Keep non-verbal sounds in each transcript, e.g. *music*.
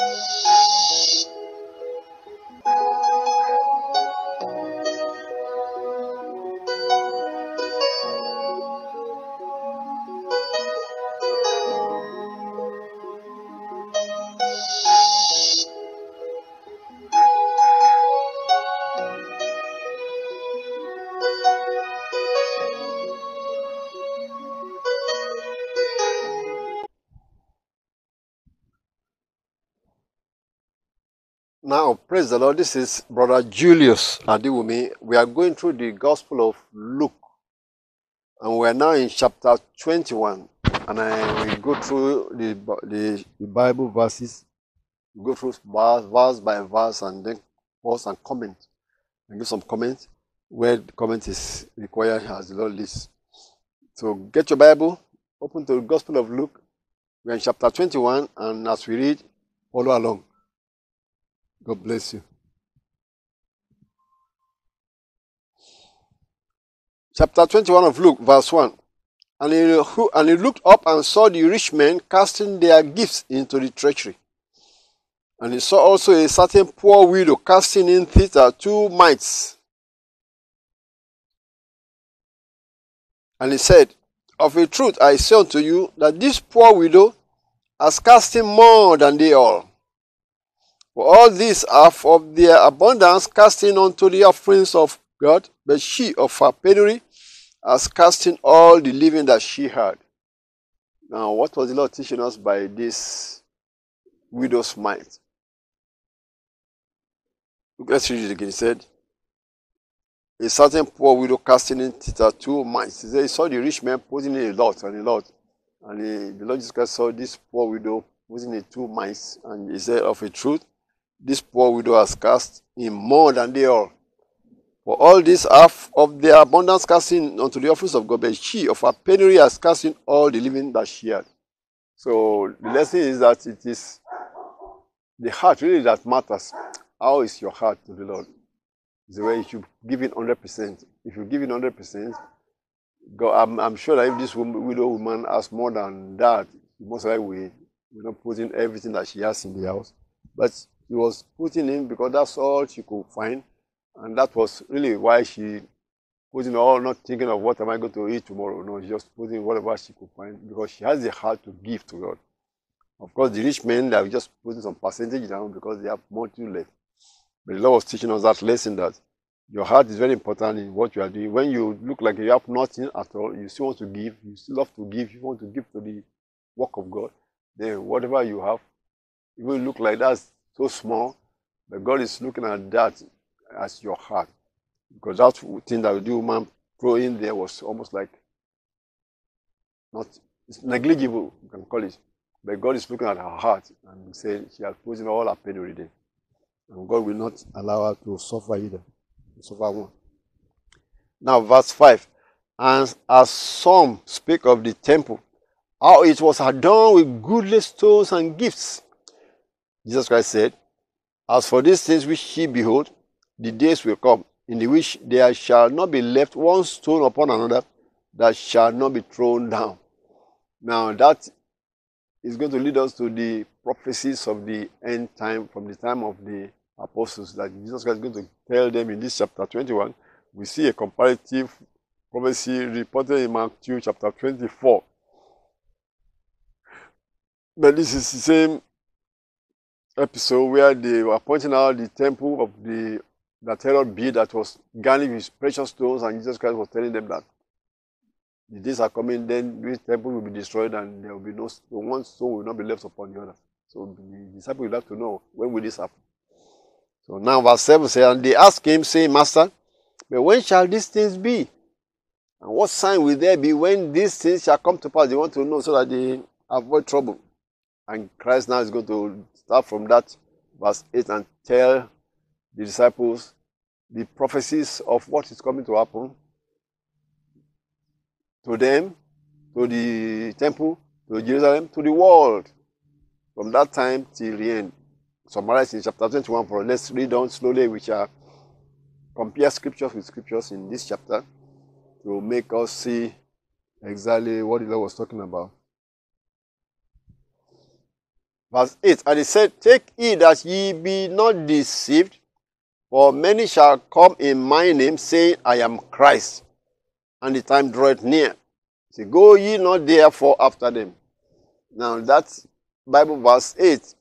Now, praise the Lord. This is Brother Julius Adiwumi. We are going through the Gospel of Luke. And we are now in chapter 21. And I will go through the, the, the Bible verses. Go through verse, verse by verse and then pause and comment. And give some comment where the comment is required as the Lord leads. So get your Bible, open to the Gospel of Luke. We are in chapter 21, and as we read, follow along. God bless you. Chapter 21 of Luke, verse 1. And he, and he looked up and saw the rich men casting their gifts into the treasury. And he saw also a certain poor widow casting in thither two mites. And he said, Of a truth I say unto you that this poor widow has cast in more than they all. For all these are of their abundance casting unto the offerings of God, but she of her penury has casting all the living that she had. Now, what was the Lord teaching us by this widow's mite? Let's read it again. He said, A certain poor widow casting in thither two mites. He said, He saw the rich man putting in a lot and a lot. And he, the Lord Jesus Christ saw this poor widow putting in two mites. And he said, Of a truth, this poor widow has cast in more than they all. For all this half of their abundance casting unto the office of God, but she of her penury has cast in all the living that she had. So the lesson is that it is the heart really that matters. How is your heart to the Lord? It's the way you should give it 100%. If you give it 100%, God, I'm, I'm sure that if this woman, widow woman has more than that, most likely we, we're not putting everything that she has in the house. But he was putting in because that's all she could find. And that was really why she putting all oh, not thinking of what am I going to eat tomorrow. No, she just putting whatever she could find because she has the heart to give to God. Of course, the rich men they are just putting some percentage down because they have more to left. But the Lord was teaching us that lesson that your heart is very important in what you are doing. When you look like you have nothing at all, you still want to give, you still love to give, you want to give to the work of God, then whatever you have, will look like that's so small, but God is looking at that as your heart. Because that thing that the woman throw in there was almost like not it's negligible, you can call it. But God is looking at her heart and saying she has in all her pain already. And God will not allow her to suffer either. Suffer one. Now, verse 5. And as some speak of the temple, how it was adorned with goodly stones and gifts. Jesus Christ said, As for these things which ye behold, the days will come, in the which there shall not be left one stone upon another that shall not be thrown down. Now, that is going to lead us to the prophecies of the end time from the time of the apostles that Jesus Christ is going to tell them in this chapter 21. We see a comparative prophecy reported in Matthew chapter 24. But this is the same episode where they were pointing out the temple of the that Herod built that was garnished with precious stones, and Jesus Christ was telling them that the days are coming, then this temple will be destroyed, and there will be no. One stone will not be left upon the other. So the disciples will have to know when will this happen. So now verse 7 says, And they asked him, saying, Master, but when shall these things be? And what sign will there be when these things shall come to pass? They want to know so that they avoid trouble. And Christ now is going to start from that verse 8 and tell the disciples the prophecies of what is coming to happen to them, to the temple, to Jerusalem, to the world. From that time till the end. Summarized in chapter 21 for. Let's read on slowly, which are compare scriptures with scriptures in this chapter to make us see exactly what the Lord was talking about. Verse 8 And he said, Take heed that ye be not deceived, for many shall come in my name, saying, I am Christ, and the time draweth near. Say, Go ye not therefore after them. Now that Bible verse 8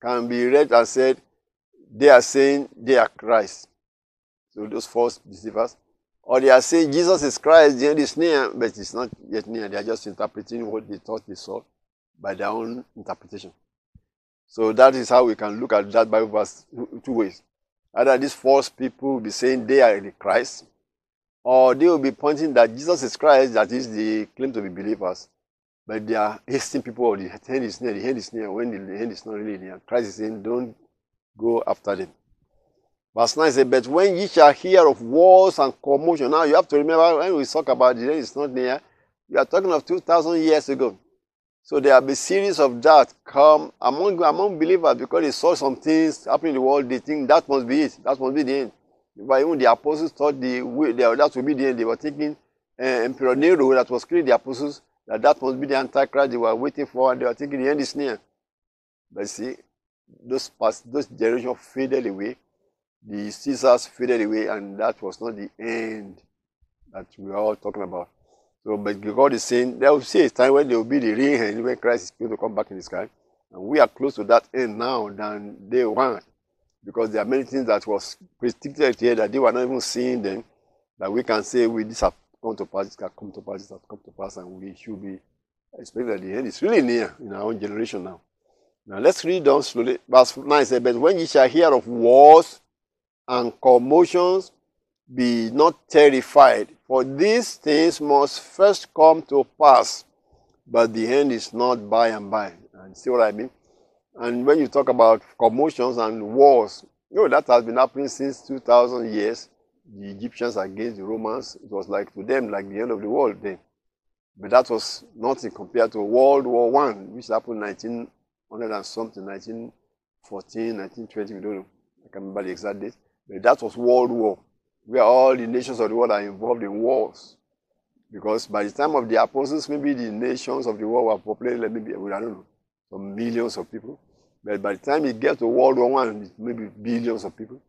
can be read and said, They are saying they are Christ. So those false deceivers. Or they are saying Jesus is Christ, the end is near, but it's not yet near. They are just interpreting what they thought they saw by their own interpretation. So that is how we can look at that Bible verse two ways. Either these false people will be saying they are the Christ, or they will be pointing that Jesus is Christ, that is, the claim to be believers, but they are hasting people, the hand is near, the hand is near, when the hand is not really near. Christ is saying, don't go after them. Verse 9 says, But when ye shall hear of wars and commotion, now you have to remember when we talk about the day is not near, we are talking of 2,000 years ago. So there will be series of that come among, among believers because they saw some things happening in the world. They think that must be it. That must be the end. But even the apostles thought the, the, that would be the end. They were thinking uh, Emperor Nero that was killing the apostles, that that must be the Antichrist they were waiting for. And they were thinking the end is near. But see, those past, those generations faded away the Caesars faded away, and that was not the end that we are all talking about. So, but God is saying there will be a time when there will be the real end when Christ is going to come back in the sky. And we are close to that end now than they were. Because there are many things that was predicted here that they were not even seeing them. That we can say, we this have come to pass, this have come to pass, this have come to pass, and we should be expecting that the end is really near in our own generation now. Now let's read down slowly. Verse 9 says, But when ye shall hear of wars and commotions, be not terrified, for these things must first come to pass, but the end is not by and by. And see what I mean? And when you talk about commotions and wars, you know, that has been happening since 2,000 years. The Egyptians against the Romans, it was like to them like the end of the world then. But that was nothing compared to World War One, which happened 1900 and something, 1914, 1920, we don't know. I can't remember the exact date. But that was World War, where all the nations of the world are involved in wars. Because by the time of the apostles, maybe the nations of the world were populated, maybe, I don't know, some millions of people. But by the time it gets to World War One, maybe billions of people.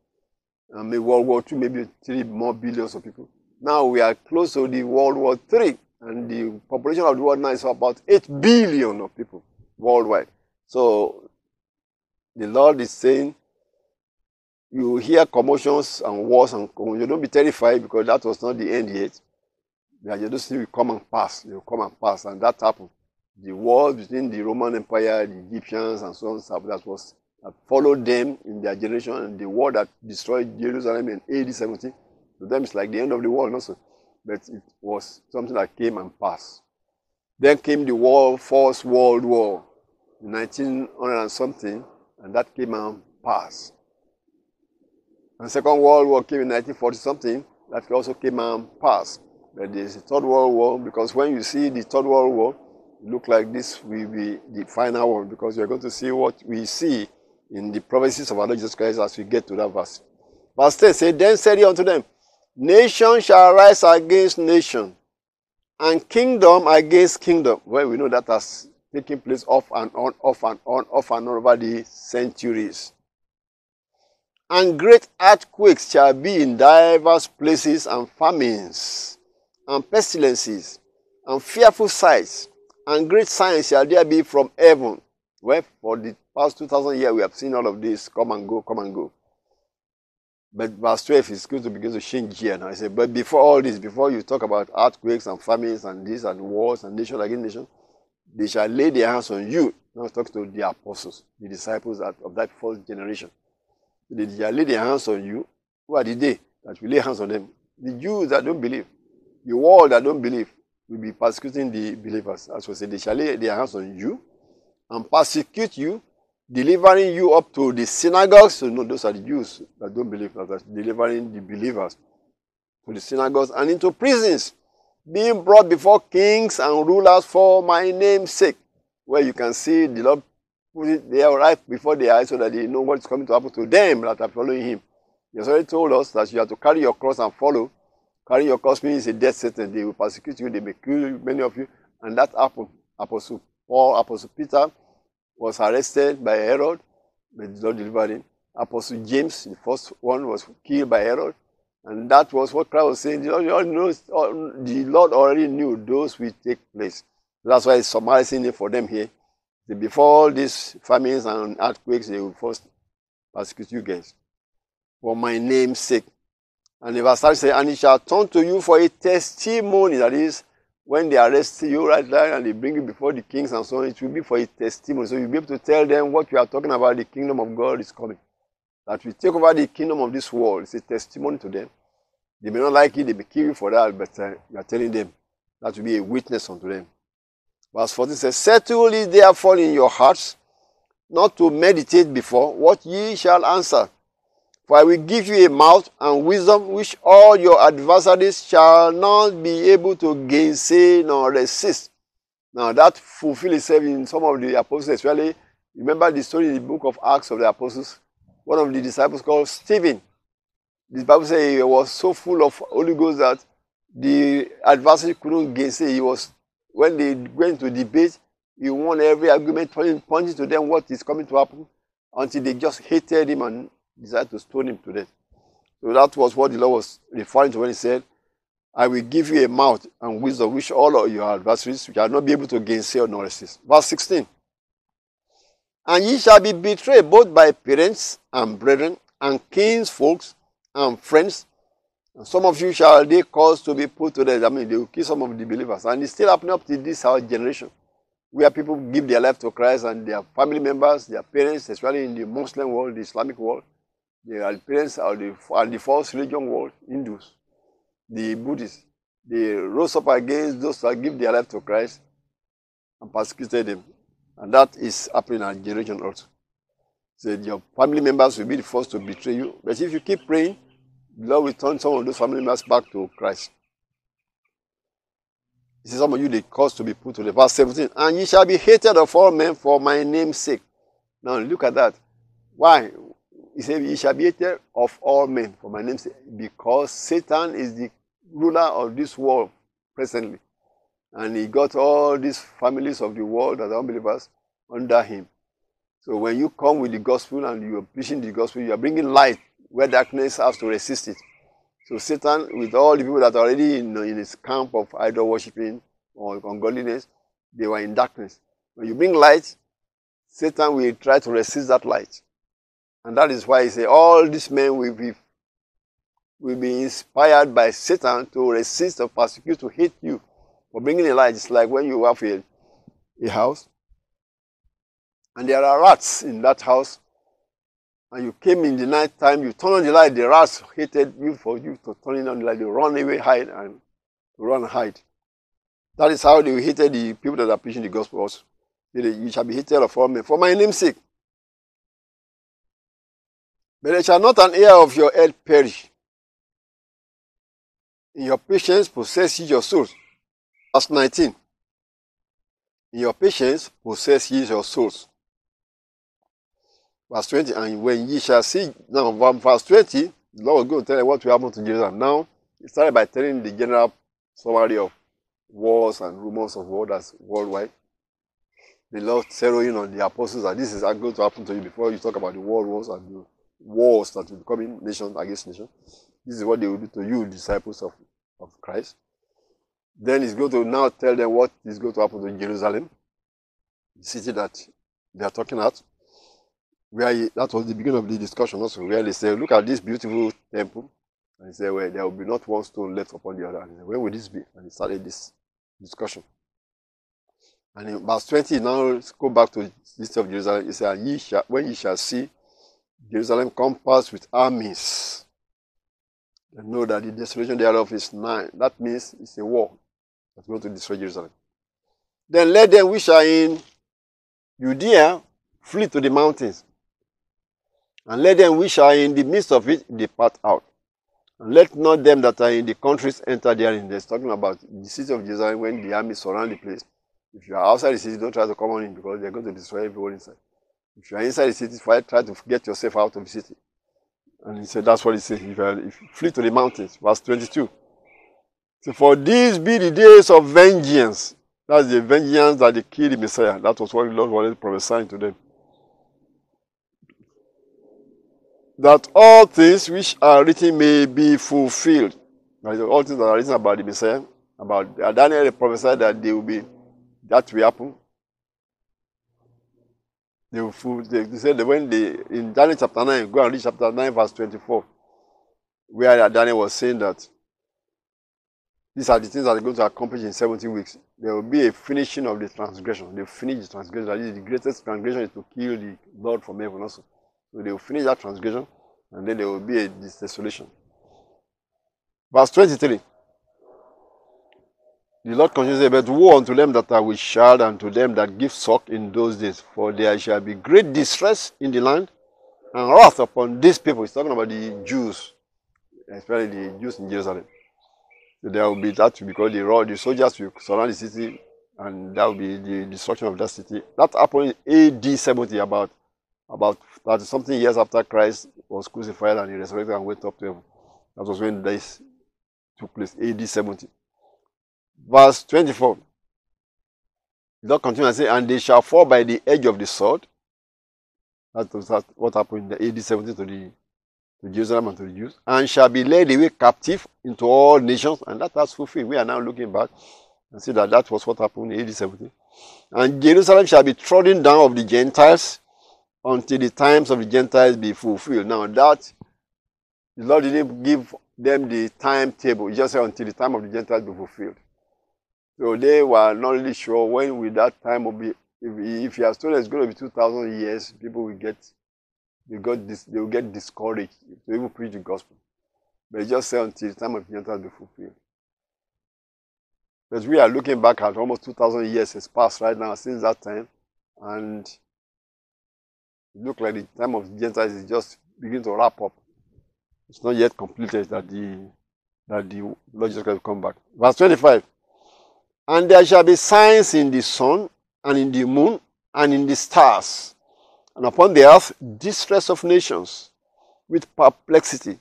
And maybe World War Two, maybe three more billions of people. Now we are close to the World War Three, and the population of the world now is about 8 billion of people worldwide. So the Lord is saying you hear commotions and wars and you don't be terrified because that was not the end yet. Yeah, you just see will come and pass. Will come and pass, and that happened. The war between the Roman Empire, the Egyptians, and so on, so that was that followed them in their generation, and the war that destroyed Jerusalem in AD 70. To them, it's like the end of the world, also. But it was something that came and passed. Then came the war, First World War, in 1900 and something, and that came and passed. And Second World War came in 1940 something. That also came and passed. But there's a Third World War because when you see the Third World War, it look like this will be the final one because you're going to see what we see in the prophecies of our Lord Jesus Christ as we get to that verse. Verse 10 says, Then said he unto them, Nation shall rise against nation, and kingdom against kingdom. Well, we know that has taken place off and on, off and on, off and on over the centuries. And great earthquakes shall be in divers places, and famines, and pestilences, and fearful sights, and great signs shall there be from heaven. Well, for the past 2,000 years, we have seen all of this come and go, come and go. But verse 12 is going to begin to change here now. I say, but before all this, before you talk about earthquakes and famines and this and wars and nation against nation, they shall lay their hands on you. Now talk to the apostles, the disciples of that first generation. They shall lay their hands on you. Who are the day that we lay hands on them? The Jews that don't believe, the world that don't believe, will be persecuting the believers. As we say, they shall lay their hands on you and persecute you, delivering you up to the synagogues. So, no, those are the Jews that don't believe, that are delivering the believers to the synagogues and into prisons, being brought before kings and rulers for my name's sake. Where you can see the Lord put it there right before their eyes so that they know what's coming to happen to them that are following him. He has already told us that you have to carry your cross and follow. Carrying your cross means a death sentence. They will persecute you, they may kill many of you. And that happened. Apostle Paul, Apostle Peter, was arrested by Herod, but the Lord delivered him. Apostle James, the first one, was killed by Herod. And that was what Christ was saying. The Lord, knows, the Lord already knew those will take place. That's why he's summarizing it for them here. Before all these famines and earthquakes, they will first persecute you guys. For my name's sake. And the verse says, And it shall turn to you for a testimony. That is, when they arrest you right there and they bring you before the kings and so on, it will be for a testimony. So you'll be able to tell them what you are talking about, the kingdom of God is coming. That we take over the kingdom of this world. It's a testimony to them. They may not like it, they may kill you for that, but uh, you are telling them that will be a witness unto them. Verse 14 says, Settle it therefore in your hearts, not to meditate before what ye shall answer. For I will give you a mouth and wisdom which all your adversaries shall not be able to gainsay nor resist. Now that fulfills itself in some of the apostles, especially remember the story in the book of Acts of the Apostles. One of the disciples called Stephen. The Bible says he was so full of Holy Ghost that the adversary couldn't gainsay. He was when they went to debate, he won every argument, pointing to them what is coming to happen, until they just hated him and decided to stone him to death. So that was what the Lord was referring to when he said, I will give you a mouth and wisdom which all of your adversaries shall not be able to gainsay or nor resist. Verse 16. And ye shall be betrayed both by parents and brethren and kinsfolks and friends. And some of you shall they cause to be put to death. I mean, they will kill some of the believers. And it's still happening up to this our generation. Where people give their life to Christ and their family members, their parents, especially in the Muslim world, the Islamic world, the parents are the, are the false religion world, Hindus, the Buddhists. They rose up against those that give their life to Christ and persecuted them. And that is happening in our generation also. So your family members will be the first to betray you. But if you keep praying, Lord will turn some of those family members back to Christ. He says, Some of you they cause to be put to the verse 17. And ye shall be hated of all men for my name's sake. Now look at that. Why? He said, Ye shall be hated of all men for my name's sake. Because Satan is the ruler of this world presently. And he got all these families of the world that are unbelievers under him. So when you come with the gospel and you are preaching the gospel, you are bringing light where darkness has to resist it. So Satan, with all the people that are already in, in his camp of idol worshipping or ungodliness, they were in darkness. When you bring light, Satan will try to resist that light. And that is why he said all these men will be, will be inspired by Satan to resist or persecute, to hate you for bringing a light. It's like when you have a, a house and there are rats in that house and you came in the night time, you turn on the light, the rats hated you for you to turn on the light. They run away, hide, and run hide. That is how they hated the people that are preaching the gospel also. You shall be hated of all men for my name's sake. But there shall not an heir of your head perish. In your patience possess ye your souls. Verse 19. In your patience possess ye your souls. Verse 20, and when ye shall see, now from verse 20, the Lord will go tell you what will happen to Jerusalem. Now, he started by telling the general summary of wars and rumors of war that's worldwide. The Lord zeroing on the apostles that this is going to happen to you before you talk about the world wars and the wars that will be coming nation against nation. This is what they will do to you, disciples of, of Christ. Then he's going to now tell them what is going to happen to Jerusalem, the city that they are talking about where he, that was the beginning of the discussion also, where they say, look at this beautiful temple. And he said, well, there will be not one stone left upon the other. And he said, where will this be? And he started this discussion. And in verse 20, now go back to the city of Jerusalem. He said, ye shall, when ye shall see Jerusalem compassed with armies, and know that the desolation thereof is nigh. That means it's a war that's going to destroy Jerusalem. Then let them which are in Judea flee to the mountains. And let them which are in the midst of it depart out. And let not them that are in the countries enter therein. There's talking about the city of Jerusalem when the army surround the place. If you are outside the city, don't try to come on in because they're going to destroy everyone inside. If you are inside the city, try to get yourself out of the city. And he said, that's what he said. If you, if you flee to the mountains, verse 22. So for these be the days of vengeance. That's the vengeance that they killed the Messiah. That was what the Lord wanted prophesying to them. That all things which are written may be fulfilled. All things that are written about the Messiah, about Daniel prophesied that they will be, that will happen. They, will, they, they said that when they, in Daniel chapter 9, go and read chapter 9, verse 24, where Daniel was saying that these are the things that are going to accomplish in 17 weeks. There will be a finishing of the transgression. They finish the transgression. The greatest transgression is to kill the Lord from heaven also. They will finish that transgression and then there will be a desolation. Verse 23. The Lord continues, But woe unto them that are with child, and to them that give suck in those days, for there shall be great distress in the land, and wrath upon these people. He's talking about the Jews, especially the Jews in Jerusalem. So there will be that because the the soldiers will surround the city, and that will be the destruction of that city. That happened in AD 70, about about 30 something years after Christ was crucified and he resurrected and went up to heaven. That was when this took place, AD 70 verse 24. God continues and say, And they shall fall by the edge of the sword. That was that, what happened in the AD 70 to the to Jerusalem and to the Jews, and shall be led away captive into all nations. And that has fulfilled. We are now looking back and see that that was what happened in AD 70. And Jerusalem shall be trodden down of the Gentiles until the times of the Gentiles be fulfilled. Now that the Lord didn't give them the timetable, he just said until the time of the Gentiles be fulfilled. So they were not really sure when will that time will be. If, if you are told it's going to be 2,000 years, people will get they got this, they will get discouraged to even preach the gospel. But just say until the time of Gentiles be fulfilled. But we are looking back at almost 2,000 years has passed right now since that time, and it looks like the time of Gentiles is just beginning to wrap up. It's not yet completed that the that the Lord Jesus Christ will come back. Verse 25. And there shall be signs in the sun, and in the moon, and in the stars, and upon the earth distress of nations, with perplexity.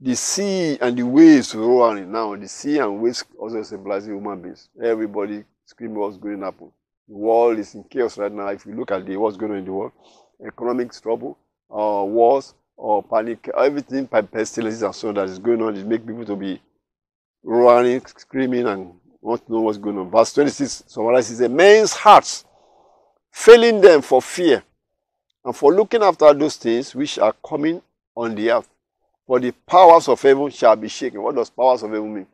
The sea and the waves roaring. Now, the sea and waves also symbolize human beings. Everybody screaming what's going to happen. The world is in chaos right now. If you look at the, what's going on in the world, economic trouble, uh, wars, or panic, everything, pestilences and so on that is going on, is make people to be running, screaming, and want to know what's going on. Verse 26 summarizes a man's hearts, failing them for fear and for looking after those things which are coming on the earth. For the powers of heaven shall be shaken. What does powers of heaven mean?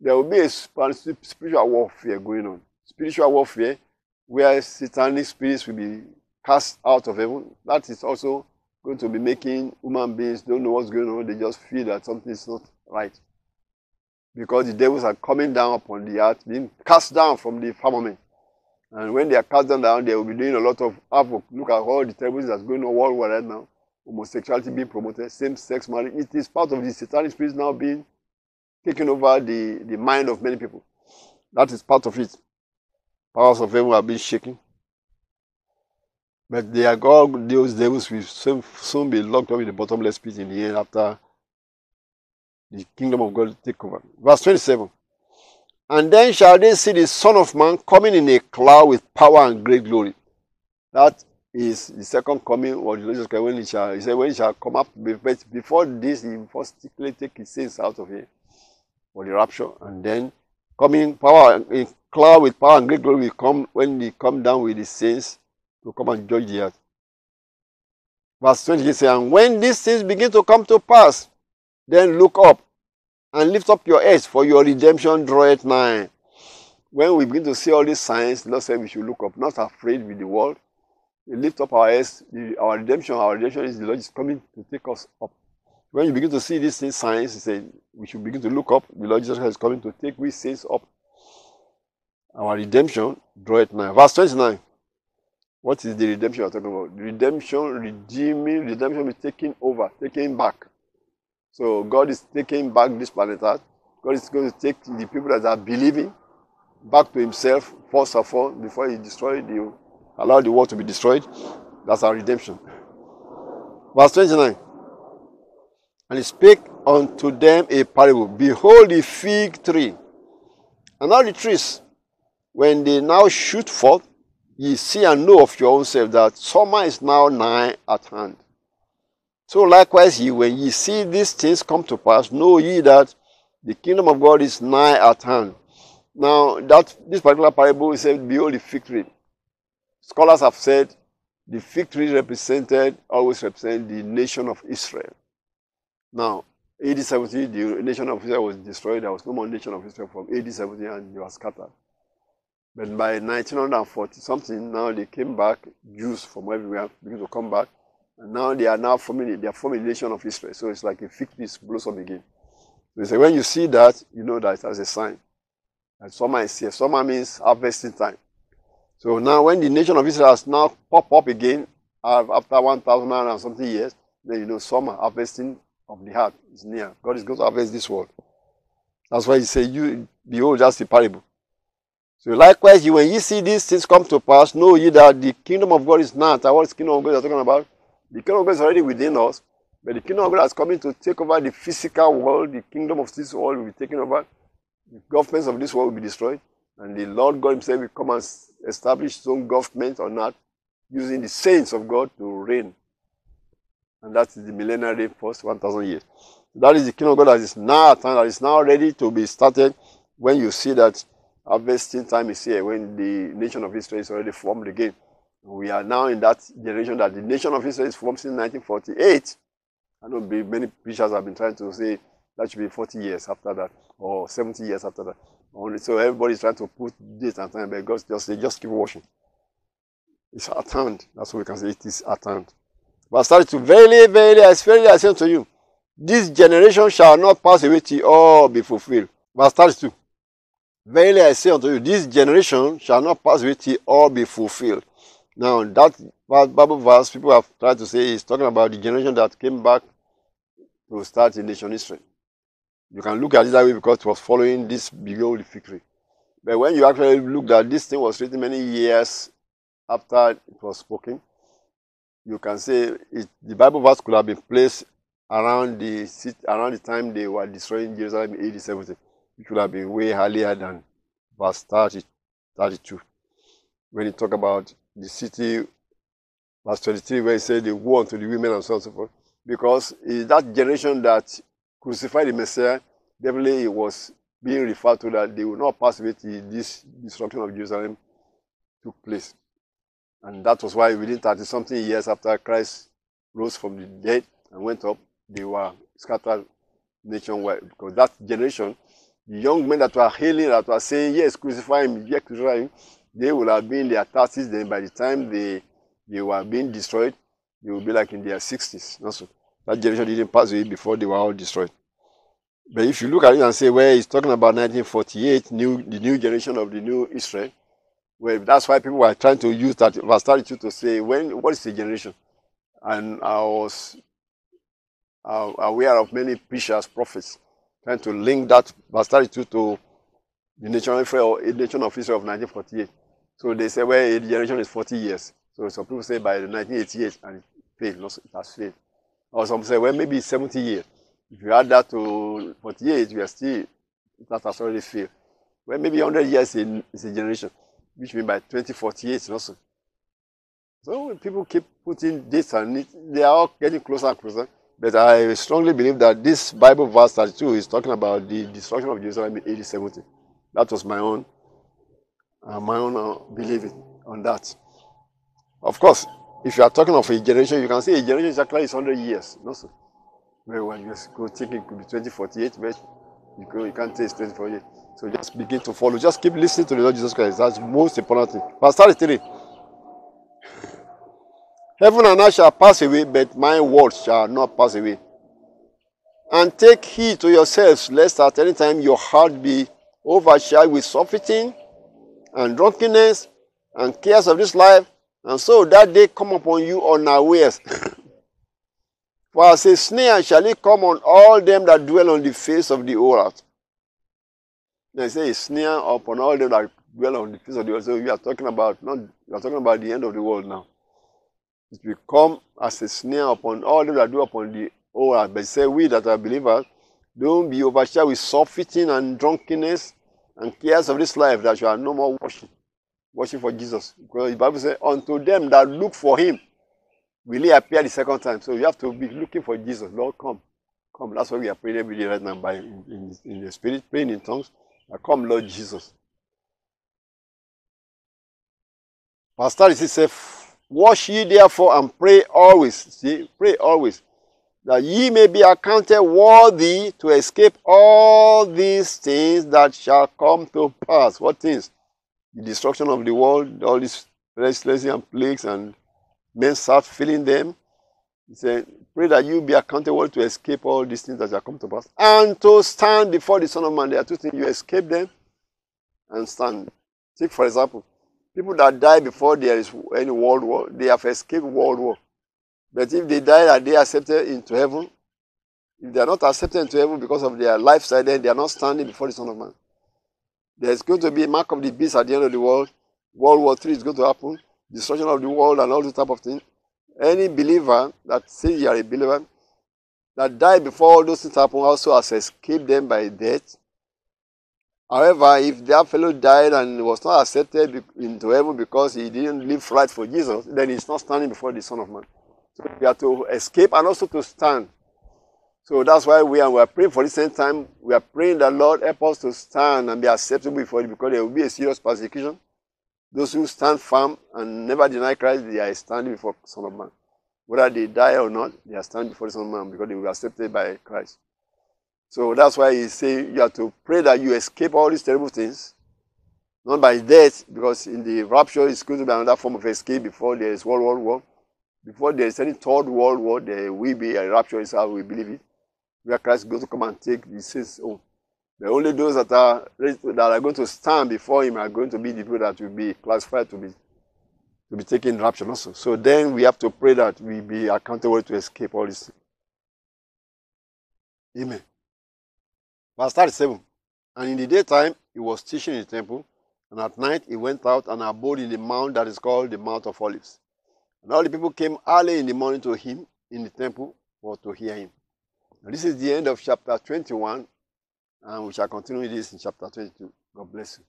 There will be a spiritual warfare going on. Spiritual warfare where satanic spirits will be cast out of heaven. That is also going to be making human beings don't know what's going on. They just feel that something is not right because the devils are coming down upon the earth, being cast down from the firmament. And when they are cast down, they will be doing a lot of havoc. Look at all the terrible things that's going on worldwide right now. Homosexuality being promoted, same-sex marriage. It is part of the satanic spirits now being taken over the, the mind of many people. That is part of it. Powers of heaven are being shaken. But they are God, those devils will soon, soon be locked up in the bottomless pit in the end after the kingdom of God take over. Verse 27. And then shall they see the Son of Man coming in a cloud with power and great glory. That is the second coming of Jesus Christ when he shall he said when he shall come up before this he first take his sins out of here for the rapture and then coming power in cloud with power and great glory will come when he come down with his saints to come and judge the earth. Verse 20 he says, And when these things begin to come to pass, then look up and lift up your heads, for your redemption draweth nigh. When we begin to see all these signs, the Lord we should look up, not afraid with the world. We lift up our heads. Our redemption, our redemption is the Lord is coming to take us up. When you begin to see these things, signs, He said we should begin to look up. The Lord Jesus Christ is coming to take we saints up. Our redemption draweth nigh. Verse 29. What is the redemption you're talking about? Redemption, redeeming, redemption is taking over, taking back. So God is taking back this planet Earth. God is going to take the people that are believing back to himself, first of all, before he destroyed the allow the world to be destroyed. That's our redemption. Verse 29. And he spake unto them a parable. Behold the fig tree, and all the trees when they now shoot forth, ye see and know of your own self that summer is now nigh at hand. So likewise, ye, when ye see these things come to pass, know ye that the kingdom of God is nigh at hand. Now, that this particular parable is said, Behold the fig tree. Scholars have said the fig tree represented, always represent the nation of Israel. Now, AD 70, the nation of Israel was destroyed. There was no more nation of Israel from AD 70 and they were scattered. But by 1940 something, now they came back, Jews from everywhere begin to come back. And now they are now forming, they are forming a nation of Israel. So it's like a fig tree blossom again. So they say, when you see that, you know that as a sign. And summer is here. Summer means harvesting time. So now when the nation of Israel has now pop up again, after 1,000 and something years, then you know summer harvesting of the heart is near. God is going to harvest this world. That's why he said, You behold, that's the parable. So likewise, you when you see these things come to pass, know ye that the kingdom of God is not. What is kingdom of God are talking about? The kingdom of God is already within us, but the kingdom of God has coming to take over the physical world. The kingdom of this world will be taken over. The governments of this world will be destroyed. And the Lord God Himself will come and establish His own government on earth, using the saints of God to reign and that is the millennial reign first 1,000 years. That is the kingdom of God that is now at hand, that is now ready to be started when you see that harvesting time is here, when the nation of Israel is already formed again. We are now in that generation that the nation of Israel is formed since 1948. I know many preachers have been trying to say that should be 40 years after that, or 70 years after that. So everybody is trying to put date and time, but God just say, just keep watching. It's at hand. That's what we can say. It is at hand. Verse 32, Verily, verily, I verily I say unto you, this generation shall not pass away till all be fulfilled. But Verse 32, Verily I say unto you, this generation shall not pass away till all be fulfilled. Now, that Bible verse people have tried to say is talking about the generation that came back to start the nation history. You can look at it that way because it was following this the victory. But when you actually look at this thing was written many years after it was spoken, you can say it, the Bible verse could have been placed around the around the time they were destroying Jerusalem in AD 70. It could have been way earlier than verse 30, 32. When he talk about the city, verse 23, where he said they go unto the women and so on and so forth. Because that generation that crucified the Messiah, definitely it was being referred to that they will not pass away till this destruction of Jerusalem took place. And that was why within 30 something years after Christ rose from the dead and went up, they were scattered nationwide. Because that generation, the young men that were hailing, that were saying, Yes, crucify him, yes, crucify him, they would have been in their 30s. Then by the time they, they were being destroyed, they would be like in their 60s. Also, that generation didn't pass away before they were all destroyed. But if you look at it and say, well, he's talking about 1948, new, the new generation of the new Israel, well, that's why people were trying to use that verse 32 to say, when, what is the generation? And I was aware of many preachers, prophets, trying to link that 32 to the nation of Israel, nation of Israel of 1948. So they say, well, the generation is 40 years. So some people say by 1988, and it failed, no, it has failed. Or some say, well, maybe 70 years. If you add that to 48, we are still, that has already failed. Well, maybe 100 years is a generation which means by 2048 also. So people keep putting dates and they are all getting closer and closer. But I strongly believe that this Bible verse 32 is talking about the destruction of Jerusalem in AD 70. That was my own, uh, my own uh, believing on that. Of course, if you are talking of a generation, you can say a generation is actually 100 years. No, sir. Very well, you go think it could be 2048, but you, you can't say it's 2048. So just begin to follow. Just keep listening to the Lord Jesus Christ. That's most important thing. Verse 33. Heaven and earth shall pass away, but my words shall not pass away. And take heed to yourselves, lest at any time your heart be overshadowed with surfeiting and drunkenness and cares of this life, and so that day come upon you unawares. *laughs* For as a snare shall it come on all them that dwell on the face of the earth. They say a snare upon all them that dwell on the face of the earth. So we are talking about not we are talking about the end of the world now. It will come as a snare upon all them that do upon the whole earth. But say we that are believers, don't be overshadowed with surfeiting and drunkenness and cares of this life that you are no more washing, washing for Jesus. Because the Bible says, unto them that look for him will he appear the second time. So you have to be looking for Jesus. Lord, come. Come. That's why we are praying every day right now by in, in, the spirit, praying in tongues. Come, Lord Jesus. Pastor is says, Wash ye therefore and pray always. See, pray always. That ye may be accounted worthy to escape all these things that shall come to pass. What things? The destruction of the world, all these restlessness and plagues, and men start feeling them. He said, Pray that you be accountable to escape all these things that shall come to pass. And to stand before the Son of Man. There are two things. You escape them and stand. Take, for example, People that die before there is any world war, they have escaped world war. But if they die and they are accepted into heaven, if they are not accepted into heaven because of their lifestyle, then they are not standing before the Son of Man. There is going to be a mark of the beast at the end of the world. World War III is going to happen. Destruction of the world and all this type of thing. Any believer that says you are a believer that died before all those things happen also has escaped them by death However, if that fellow died and was not accepted into heaven because he didn't live right for Jesus, then he's not standing before the Son of Man. So we have to escape and also to stand. So that's why we are, we are praying for the same time. We are praying that Lord help us to stand and be acceptable before you because there will be a serious persecution. Those who stand firm and never deny Christ, they are standing before the Son of Man. Whether they die or not, they are standing before the Son of Man because they will be accepted by Christ. So that's why he say you have to pray that you escape all these terrible things, not by death, because in the rapture it's going to be another form of escape before there is World War War. Before there is any third world war, there will be a rapture is how we believe it. Where Christ is going to come and take the sins home. The only those that are that are going to stand before him are going to be the people that will be classified to be to be taken rapture also. So then we have to pray that we be accountable to escape all this. Amen. Verse 37. And in the daytime he was teaching in the temple, and at night he went out and abode in the mount that is called the Mount of Olives. And all the people came early in the morning to him in the temple for to hear him. And this is the end of chapter 21, and we shall continue this in chapter 22. God bless you.